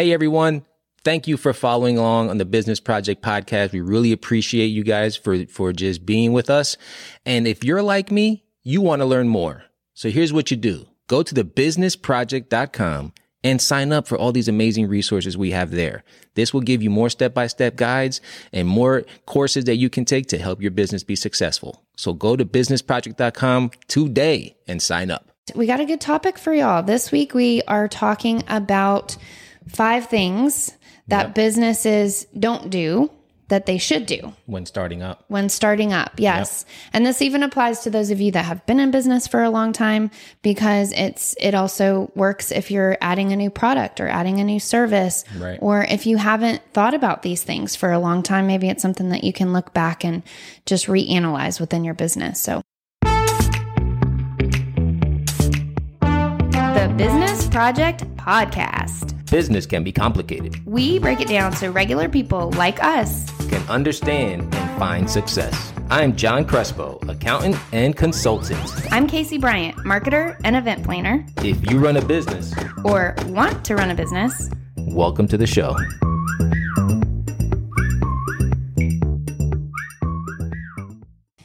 Hey, everyone. Thank you for following along on the Business Project podcast. We really appreciate you guys for, for just being with us. And if you're like me, you want to learn more. So here's what you do. Go to thebusinessproject.com and sign up for all these amazing resources we have there. This will give you more step-by-step guides and more courses that you can take to help your business be successful. So go to businessproject.com today and sign up. We got a good topic for y'all. This week we are talking about five things that Yep. businesses don't do that they should do When starting up. when starting up. Yes. And this even applies to those of you that have been in business for a long time because it's it also works if you're adding a new product or adding a new service Right. or if you haven't thought about these things for a long time, maybe it's something that you can look back and just reanalyze within your business. So Project Podcast. Business can be complicated. We break it down so regular people like us Can understand and find success. I'm John Crespo, accountant and consultant. I'm Casey Bryant, marketer and event planner, If you run a business, or want to run a business. welcome to the show.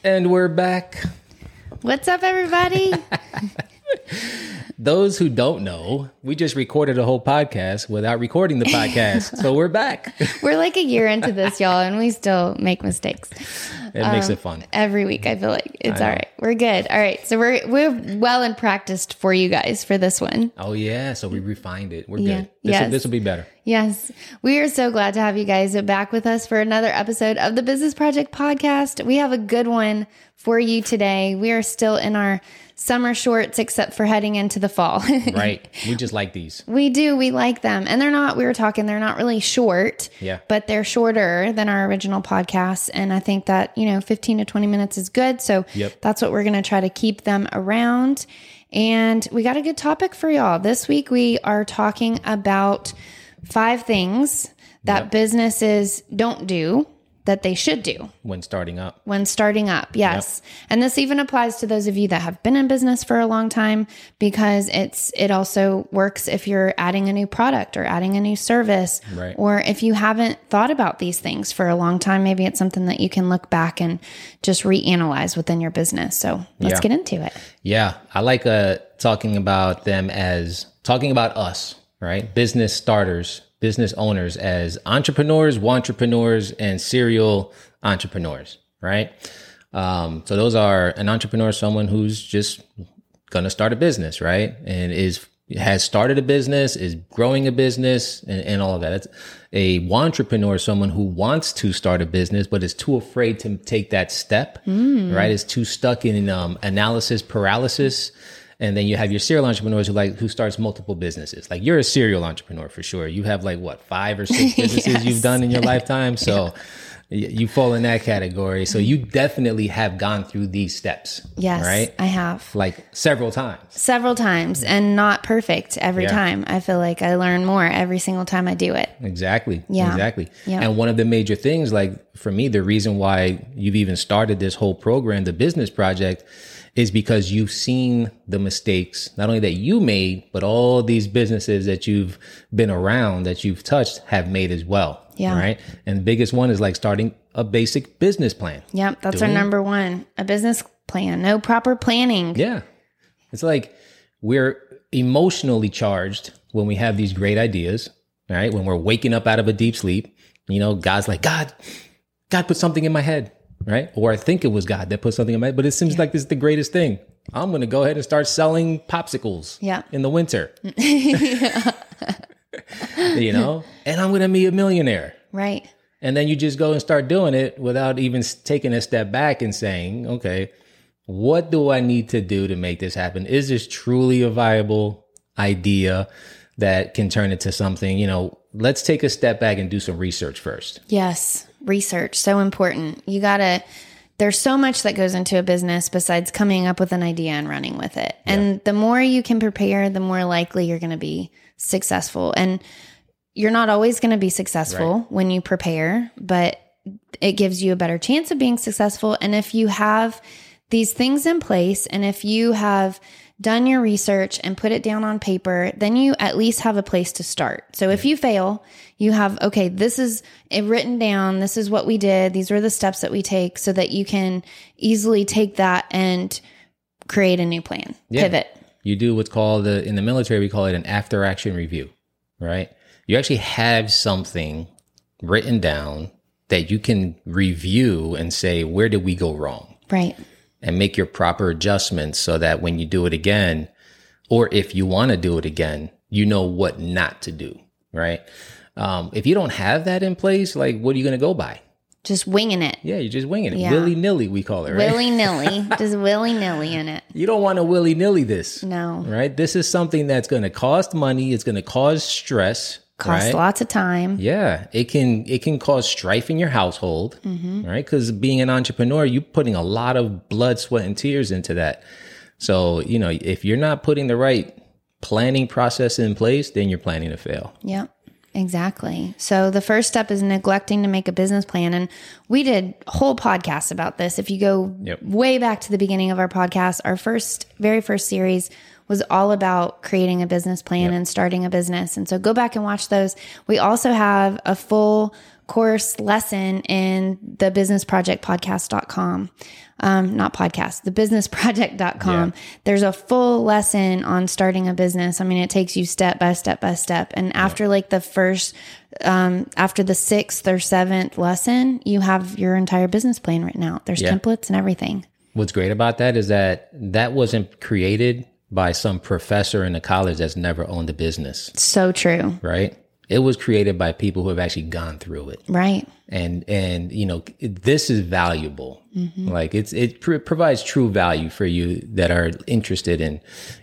And we're back. What's up, everybody? Those who don't know, we just recorded a whole podcast without recording the podcast. so we're back. We're like a year into this, y'all, and we still make mistakes It makes it um, fun. every week. I feel like it's all right. We're good. All right, so we're we're well and practiced for you guys for this one. Oh yeah, so we refined it. We're Yeah. good. This, Yes. will, this will be better. Yes, we are so glad to have you guys back with us for another episode of the Business Project Podcast. We have a good one for you today. We are still in our summer shorts, except for heading into the fall. Right. we just like these. We do. We like them. And they're not, we were talking, they're not really short. Yeah. But they're shorter than our original podcasts. And I think that, you know, 15 to 20 minutes is good. So Yep. that's what we're going to try to keep them around. And we got a good topic for y'all. This week we are talking about five things that Yep. businesses don't do that they should do when starting up. when starting up. Yes. And this even applies to those of you that have been in business for a long time because it's it also works if you're adding a new product or adding a new service Right. or if you haven't thought about these things for a long time, maybe it's something that you can look back and just reanalyze within your business. So, let's Yeah. get into it. Yeah, I like uh talking about them as talking about us, right? Business starters, business owners as entrepreneurs, entrepreneurs, and serial entrepreneurs, right? Um, so those are an entrepreneur, someone who's just gonna start a business, right? And is has started a business, is growing a business, and, and all of that. It's a entrepreneur, someone who wants to start a business but is too afraid to take that step, right? Is too stuck in um, analysis paralysis. And then you have your serial entrepreneurs who like who starts multiple businesses. Like you're a serial entrepreneur for sure. You have like what five or six businesses you've done in your lifetime. So y you fall in that category. So you definitely have gone through these steps. Yes, Right. I have. Like several times. Several times and not perfect every Yeah. time. I feel like I learn more every single time I do it. Exactly. Yeah. Exactly. Yeah. And one of the major things, like for me, the reason why you've even started this whole program, the business project, is because you've seen the mistakes, not only that you made, but all these businesses that you've been around, that you've touched, have made as well. Yeah. Right. And the biggest one is like starting a basic business plan. Yep, that's Doing- our number one. A business plan. No proper planning. Yeah. It's like we're emotionally charged when we have these great ideas, right? When we're waking up out of a deep sleep, you know, God's like, God, God put something in my head, right? Or I think it was God that put something in my head, but it seems like this is the greatest thing. I'm going to go ahead and start selling popsicles Yeah. in the winter. you know, and I'm going to be a millionaire. Right. And then you just go and start doing it without even taking a step back and saying, okay, what do I need to do to make this happen? Is this truly a viable idea that can turn into something? You know, let's take a step back and do some research first. Yes. Research. So important. You got to, there's so much that goes into a business besides coming up with an idea and running with it. And the more you can prepare, the more likely you're going to be successful. And you're not always going to be successful when you prepare, but it gives you a better chance of being successful. And if you have these things in place and if you have done your research and put it down on paper, then you at least have a place to start. So if you fail, you have, okay, this is it written down. This is what we did. These were the steps that we take so that you can easily take that and create a new plan, Yeah. pivot. You do what's called the, in the military, we call it an after action review, right? You actually have something written down that you can review and say, where did we go wrong? Right. And make your proper adjustments so that when you do it again, or if you want to do it again, you know what not to do, right? Um, if you don't have that in place, like what are you going to go by? Just winging it. Yeah, you're just winging it. Yeah. Willy nilly, we call it, right? Willy nilly. Just willy nilly in it. you don't want to willy nilly this. No. Right? This is something that's going to cost money. It's going to cause stress. Costs right? lots of time. Yeah, it can it can cause strife in your household, Mm-hmm. right? Because being an entrepreneur, you're putting a lot of blood, sweat, and tears into that. So you know, if you're not putting the right planning process in place, then you're planning to fail. Yep. Exactly. So the first step is neglecting to make a business plan. And we did whole podcasts about this. If you go Yep. way back to the beginning of our podcast, our first, very first series was all about creating a business plan and starting a business. And so go back and watch those. We also have a full course lesson in the businessprojectpodcast.com. Um, not podcast, the businessproject.com. Yeah. There's a full lesson on starting a business. I mean, it takes you step by step by step. And after like the first, um, after the sixth or seventh lesson, you have your entire business plan written out. There's Yeah. templates and everything. What's great about that is that that wasn't created by some professor in a college that's never owned a business, So true. right? It was created by people who have actually gone through it. Right. and and you know this is valuable Mm-hmm. like it's it pr- provides true value for you that are interested in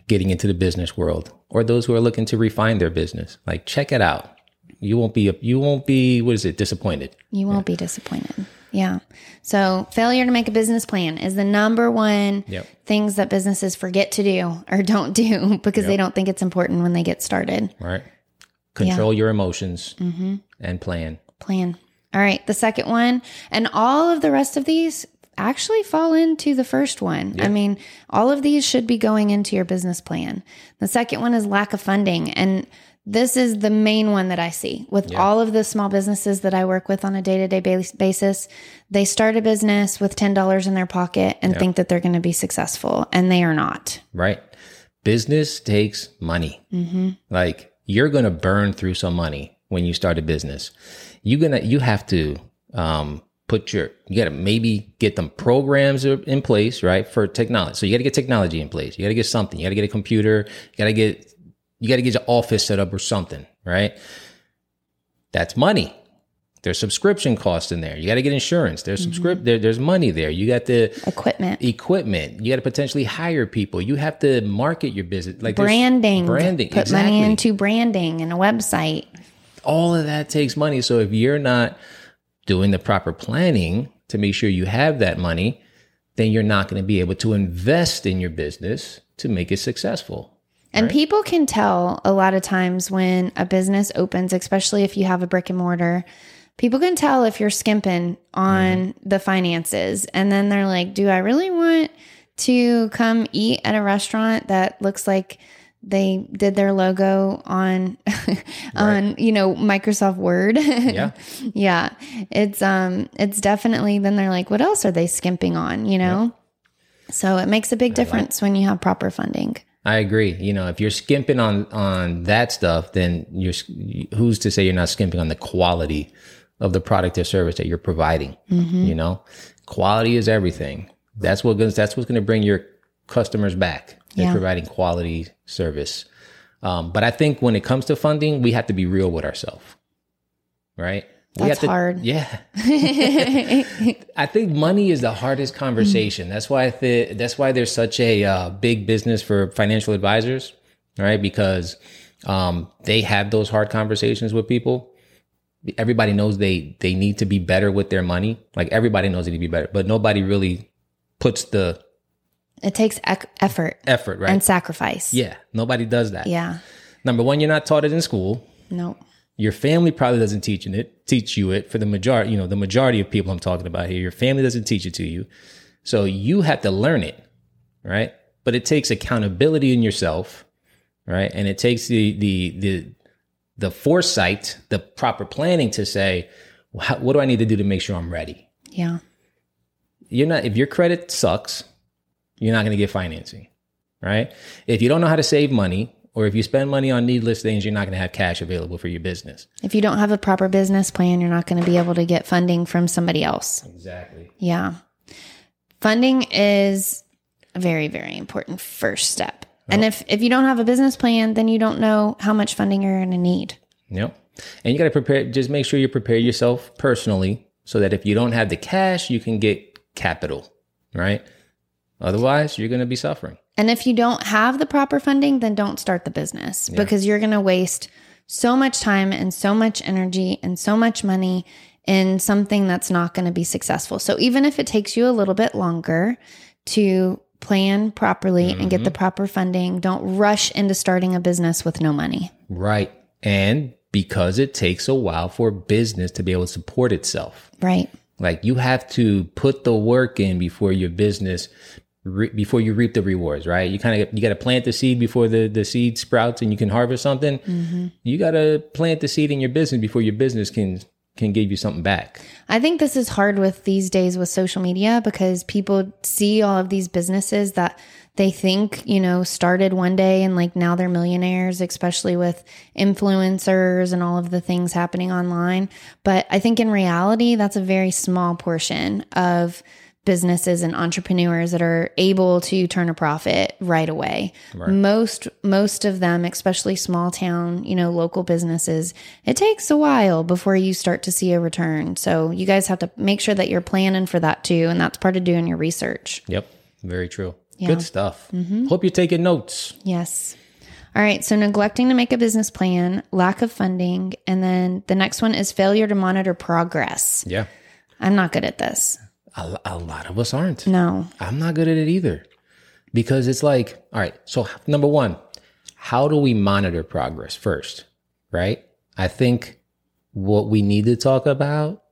getting into the business world or those who are looking to refine their business like check it out you won't be you won't be what is it disappointed You won't be disappointed. Yeah. So failure to make a business plan is the number one Yep. things that businesses forget to do or don't do because they don't think it's important when they get started. right control your emotions Mm-hmm. and plan Plan. All right. The second one and all of the rest of these actually fall into the first one. I mean, all of these should be going into your business plan. The second one is lack of funding. And this is the main one that I see. With all of the small businesses that I work with on a day to day basis. They start a business with $10 in their pocket and think that they're going to be successful, and they are not. right. Business takes money. Like you're gonna burn through some money when you start a business. You're gonna you have to um put your you gotta maybe get them programs in place right for technology so you gotta get technology in place. You gotta get something. You gotta get a computer. You gotta get you gotta get your office set up or something right that's money there's subscription costs in there you gotta get insurance there's subscript mm-hmm. there, there's money there you got the Equipment, equipment. You got to potentially hire people. You have to market your business, like branding, branding. put exactly. money into branding and a website. All of that takes money. So if you're not doing the proper planning to make sure you have that money, then you're not going to be able to invest in your business to make it successful. And people can tell a lot of times when a business opens, especially if you have a brick and mortar, people can tell if you're skimping on the finances. And then they're like, do I really want to come eat at a restaurant that looks like they did their logo on on you know Microsoft Word. Yeah. yeah. It's um it's definitely then they're like what else are they skimping on, you know? So it makes a big difference when you have proper funding. I agree. You know, if you're skimping on on that stuff, then you're who's to say you're not skimping on the quality of the product or service that you're providing. You know, quality is everything. That's what goes. That's what's going to bring your customers back. Is Yeah. providing quality service. Um, but I think when it comes to funding, we have to be real with ourselves, right? We That's to, hard. Yeah. I think money is the hardest conversation. That's why I thi- that's why there's such a uh, big business for financial advisors, right? Because um, they have those hard conversations with people. Everybody knows they they need to be better with their money. Like everybody knows they need to be better, but nobody really puts the It takes ec- effort effort, right? and sacrifice. yeah, nobody does that. Yeah. Number one, you're not taught it in school. No. Your family probably doesn't teach it, teach you it for the majority, you know, the majority of people I'm talking about here. Your family doesn't teach it to you. So you have to learn it, right? but it takes accountability in yourself, right? And it takes the the the the foresight, the proper planning to say, what do I need to do to make sure I'm ready? Yeah. You're not if your credit sucks, you're not going to get financing, right? If you don't know how to save money, or if you spend money on needless things, you're not going to have cash available for your business. If you don't have a proper business plan, you're not going to be able to get funding from somebody else. Exactly. Yeah. Funding is a very, very important first step. And if, if you don't have a business plan, then you don't know how much funding you're going to need. Yep. And you got to prepare, just make sure you prepare yourself personally so that if you don't have the cash, you can get capital, right? Otherwise, you're going to be suffering. And if you don't have the proper funding, then don't start the business because you're going to waste so much time and so much energy and so much money in something that's not going to be successful. So even if it takes you a little bit longer to plan properly and get mm-hmm. the proper funding, don't rush into starting a business with no money. Right. And because it takes a while for business to be able to support itself. Right. Like you have to put the work in before your business re- before you reap the rewards, right? You kind of you got to plant the seed before the the seed sprouts and you can harvest something. Mm-hmm. You got to plant the seed in your business before your business can can give you something back. I think this is hard with these days with social media because people see all of these businesses that they think, you know, started one day and like now they're millionaires, especially with influencers and all of the things happening online. But I think in reality, that's a very small portion of businesses and entrepreneurs that are able to turn a profit right away. Most most of them, especially small town, you know, local businesses, it takes a while before you start to see a return. So you guys have to make sure that you're planning for that too, and that's part of doing your research. Yep, very true. Yeah. Good stuff. Mm-hmm. Hope you're taking notes. Yes. All right. So neglecting to make a business plan, lack of funding, and then the next one is failure to monitor progress. Yeah, I'm not good at this. A, a lot of us aren't. No. I'm not good at it either because it's like, all right, so number one, how do we monitor progress first? Right. I think what we need to talk about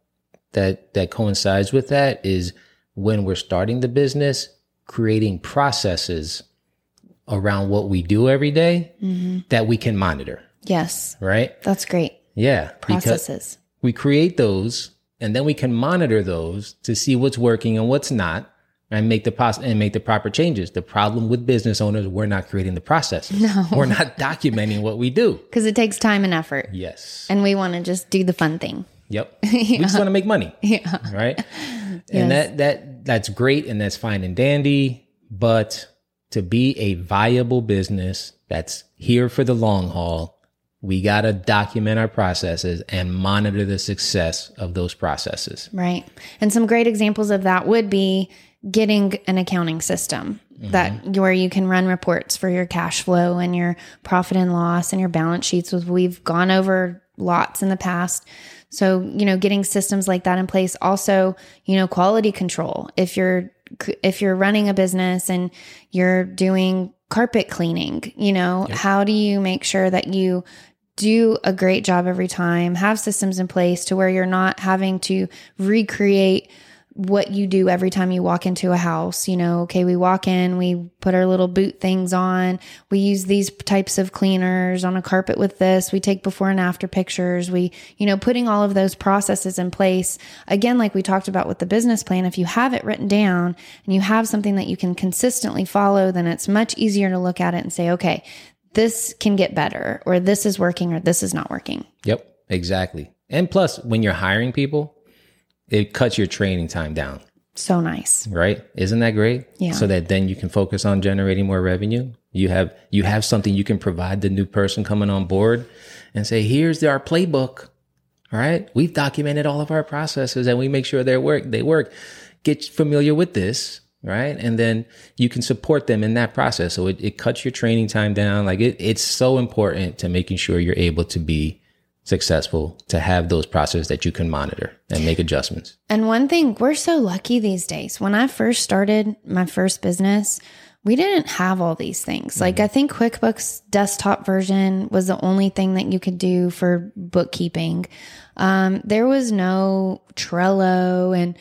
that, that coincides with that is when we're starting the business, creating processes around what we do every day mm-hmm. that we can monitor. Yes. Right. That's great. Yeah. Processes. we create those and then we can monitor those to see what's working and what's not and make the pos- and make the proper changes. The problem with business owners, we're not creating the processes. No. We're not documenting what we do. Because it takes time and effort. Yes. And we want to just do the fun thing. Yep. We just want to make money. Yeah. Right. And that that that's great and that's fine and dandy, but to be a viable business that's here for the long haul, we got to document our processes and monitor the success of those processes. Right. And some great examples of that would be getting an accounting system that mm-hmm. where you can run reports for your cash flow and your profit and loss and your balance sheets with we've gone over lots in the past. So, you know, getting systems like that in place also, you know, quality control. If you're if you're running a business and you're doing carpet cleaning, you know, how do you make sure that you do a great job every time, have systems in place to where you're not having to recreate what you do every time you walk into a house. You know, okay, we walk in, we put our little boot things on, we use these types of cleaners on a carpet with this, we take before and after pictures, we, you know, putting all of those processes in place. Again, like we talked about with the business plan, if you have it written down and you have something that you can consistently follow, then it's much easier to look at it and say, okay, this can get better, or this is working, or this is not working. Yep, exactly. And plus, when you're hiring people, it cuts your training time down, So nice. right? Isn't that great? Yeah. So that then you can focus on generating more revenue. You have you have something you can provide the new person coming on board and say, "Here's our playbook." All right? We've documented all of our processes and we make sure they work. They work. Get familiar with this, right? And then you can support them in that process. So it, it cuts your training time down. Like it, it's so important to making sure you're able to be successful to have those processes that you can monitor and make adjustments. And one thing, we're so lucky these days. When I first started my first business, we didn't have all these things. Like, I think QuickBooks desktop version was the only thing that you could do for bookkeeping. Um, there was no Trello and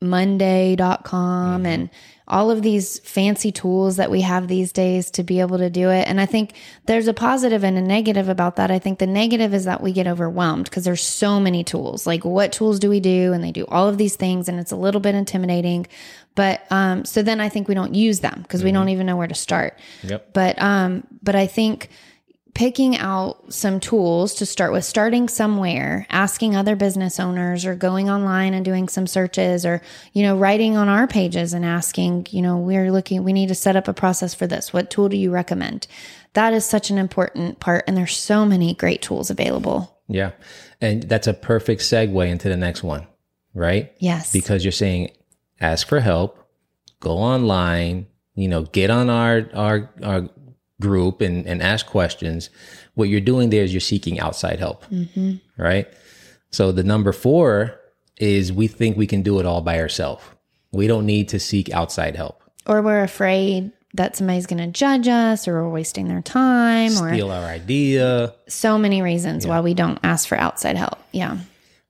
monday.com and all of these fancy tools that we have these days to be able to do it. And I think there's a positive and a negative about that. I think the negative is that we get overwhelmed because there's so many tools. Like what tools do we do? And they do all of these things and it's a little bit intimidating. But um so then I think we don't use them because we don't even know where to start. Yep. But um but I think picking out some tools to start with starting somewhere asking other business owners or going online and doing some searches or you know writing on our pages and asking you know we're looking we need to set up a process for this what tool do you recommend that is such an important part and there's so many great tools available Yeah. And that's a perfect segue into the next one, right? yes Because you're saying ask for help, go online, you know, get on our our our group and, and ask questions. What you're doing there is you're seeking outside help. Mm-hmm. Right. So the number four is we think we can do it all by ourselves. We don't need to seek outside help. or we're afraid that somebody's going to judge us or we're wasting their time or Steal our idea. so many reasons why we don't ask for outside help yeah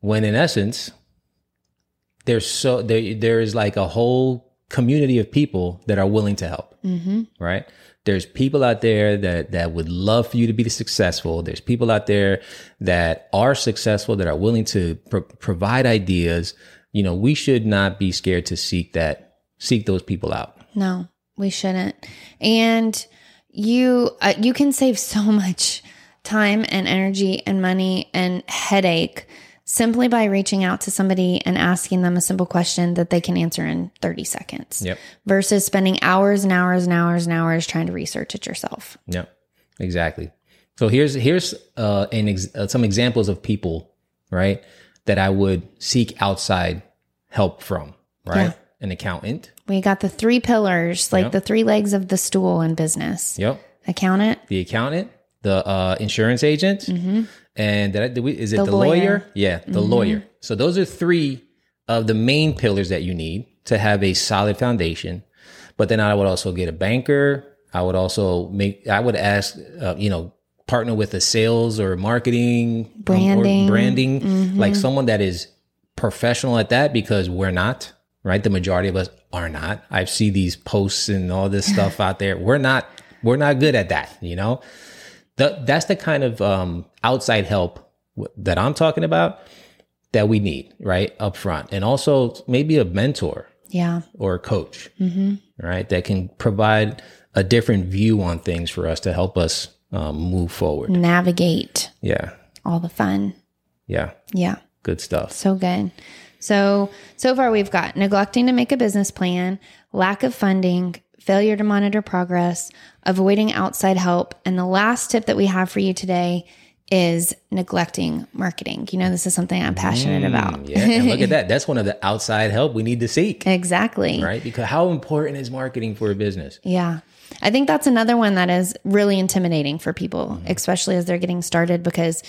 when in essence there's so there there is like a whole community of people that are willing to help mm-hmm. right there's people out there that that would love for you to be successful. There's people out there that are successful that are willing to pro- provide ideas. You know we should not be scared to seek that seek those people out. No, we shouldn't. And you uh, you can save so much time and energy and money and headache simply by reaching out to somebody and asking them a simple question that they can answer in 30 seconds yep versus spending hours and hours and hours and hours trying to research it yourself. Yep, exactly. So here's here's uh, an ex- uh, some examples of people, right, that I would seek outside help from, right? Yeah. An accountant. We got the three pillars, like Yep. the three legs of the stool in business. Yep. Accountant, The accountant, the uh, insurance agent, and did I, did we, is it The the, lawyer? lawyer. Yeah, the lawyer. So those are three of the main pillars that you need to have a solid foundation. But then I would also get a banker. I would also make. I would ask, uh, you know, partner with a sales or marketing, Branding. or branding, like someone that is professional at that because we're not. Right, the majority of us are not. I see these posts and all this stuff out there. We're not. We're not good at that. You know, the, that's the kind of um, outside help w- that I'm talking about that we need right up front, and also maybe a mentor yeah. or a coach, right, that can provide a different view on things for us to help us um, move forward. Navigate Yeah, all the fun. yeah, Yeah. good stuff. So good. So, so far we've got neglecting to make a business plan, lack of funding, failure to monitor progress, avoiding outside help. And the last tip that we have for you today is neglecting marketing. You know, this is something I'm passionate mm, about. Yeah, and look at that. That's one of the outside help we need to seek, Exactly. right? Because how important is marketing for a business? Yeah. I think that's another one that is really intimidating for people, mm-hmm. especially as they're getting started because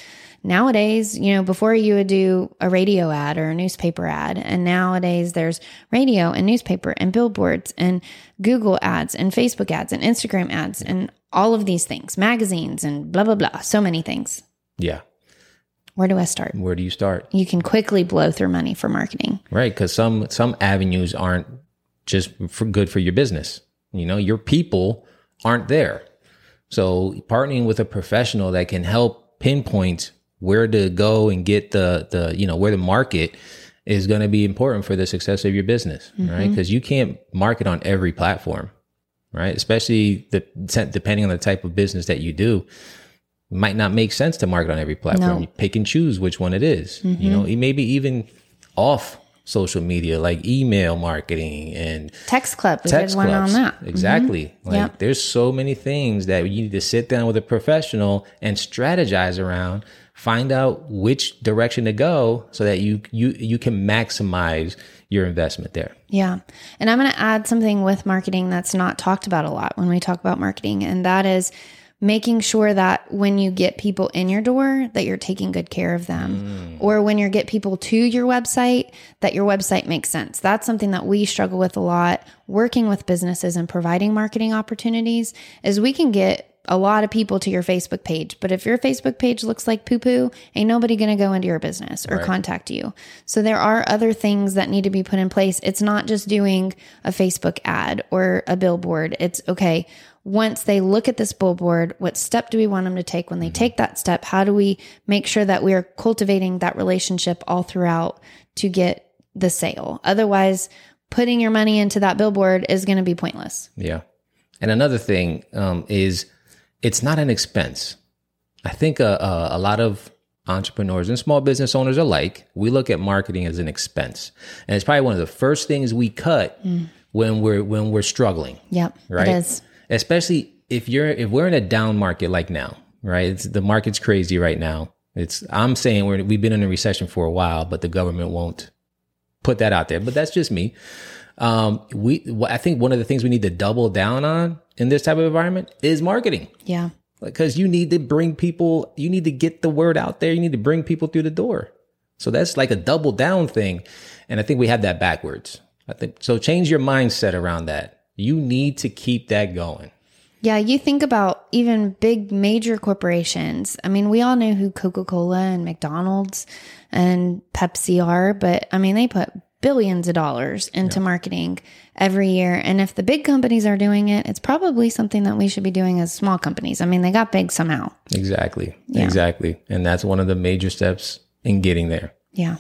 nowadays, you know, before you would do a radio ad or a newspaper ad, and nowadays there's radio and newspaper and billboards and Google ads and Facebook ads and Instagram ads and all of these things, magazines and blah, blah, blah. So many things. Yeah, Where do I start? where do you start? You can quickly blow through money for marketing. right because some some avenues aren't just for good for your business you know your people aren't there so partnering with a professional that can help pinpoint where to go and get the the you know where the market is going to be important for the success of your business right? Mm-hmm. Because you can't market on every platform right? Especially the depending on the type of business that you do might not make sense to market on every platform. No. you pick and choose which one it is. you know mm-hmm. maybe even off social media like email marketing and Text Club, we text did one clubs. on that. Mm-hmm. Exactly. Like Yep. there's so many things that you need to sit down with a professional and strategize around, find out which direction to go so that you you you can maximize your investment there. Yeah. And I'm going to add something with marketing that's not talked about a lot when we talk about marketing. And that is making sure that when you get people in your door, that you're taking good care of them. Mm. Or when you get people to your website, that your website makes sense. That's something that we struggle with a lot working with businesses and providing marketing opportunities is we can get a lot of people to your Facebook page. But if your Facebook page looks like poo poo, ain't nobody going to go into your business or Right. contact you. So there are other things that need to be put in place. It's not just doing a Facebook ad or a billboard. It's okay. Once they look at this billboard, what step do we want them to take? When they take that step, how do we make sure that we are cultivating that relationship all throughout to get the sale? Otherwise, putting your money into that billboard is going to be pointless. Yeah. And another thing um, is it's not an expense. I think uh, uh, a lot of entrepreneurs and small business owners alike, we look at marketing as an expense. And it's probably one of the first things we cut when we're when we're struggling, Yep. right? It is. Especially if you're if we're in a down market like now, right? It's, the market's crazy right now. It's I'm saying we're, we've been in a recession for a while, but the government won't put that out there. But that's just me. Um, we I think one of the things we need to double down on in this type of environment is marketing Yeah. because you need to bring people, you need to get the word out there. You need to bring people through the door. So that's like a double down thing. And I think we have that backwards. I think so. Change your mindset around that. You need to keep that going. Yeah, you think about even big major corporations. I mean, we all know who Coca Cola and McDonald's and Pepsi are, but I mean, they put billions of dollars into marketing every year. And if the big companies are doing it, it's probably something that we should be doing as small companies. I mean, they got big somehow. Exactly. Exactly. And that's one of the major steps in getting there. Yeah.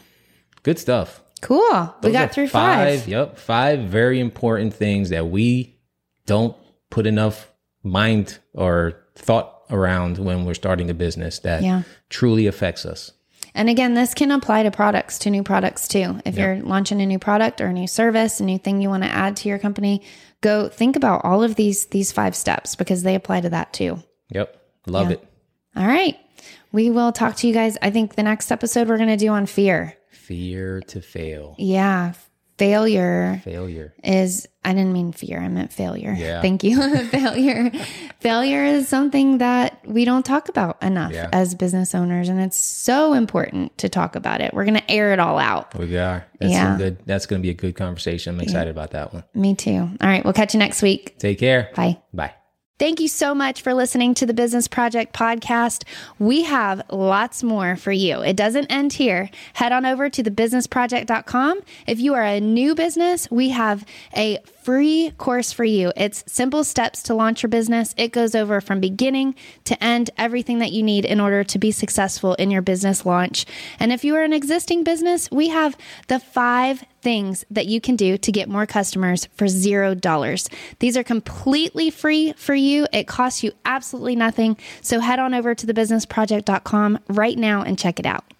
Good stuff. Cool. we got through five. Yep. Five very important things that we don't put enough mind or thought around when we're starting a business that Yeah. truly affects us. And again, this can apply to products, to new products too. If you're launching a new product or a new service, a new thing you want to add to your company, go think about all of these these five steps because they apply to that too. Yep. Love Yeah. it. All right. We will talk to you guys. I think the next episode we're going to do on fear. Fear to fail. Yeah. Failure Failure. is, I didn't mean fear. I meant failure. Yeah. Thank you. failure. failure is something that we don't talk about enough Yeah. as business owners. And it's so important to talk about it. We're going to air it all out. We are. That's Yeah. good. That's going to be a good conversation. I'm excited about that one. Me too. All right. We'll catch you next week. Take care. Bye. Bye. Thank you so much for listening to the Business Project podcast. We have lots more for you. It doesn't end here. Head on over to thebusinessproject.com. If you are a new business, we have a free course for you. It's simple steps to launch your business. It goes over from beginning to end everything that you need in order to be successful in your business launch. And if you are an existing business, we have the five things that you can do to get more customers for zero dollars. These are completely free for you. It costs you absolutely nothing. So head on over to thebusinessproject.com right now and check it out.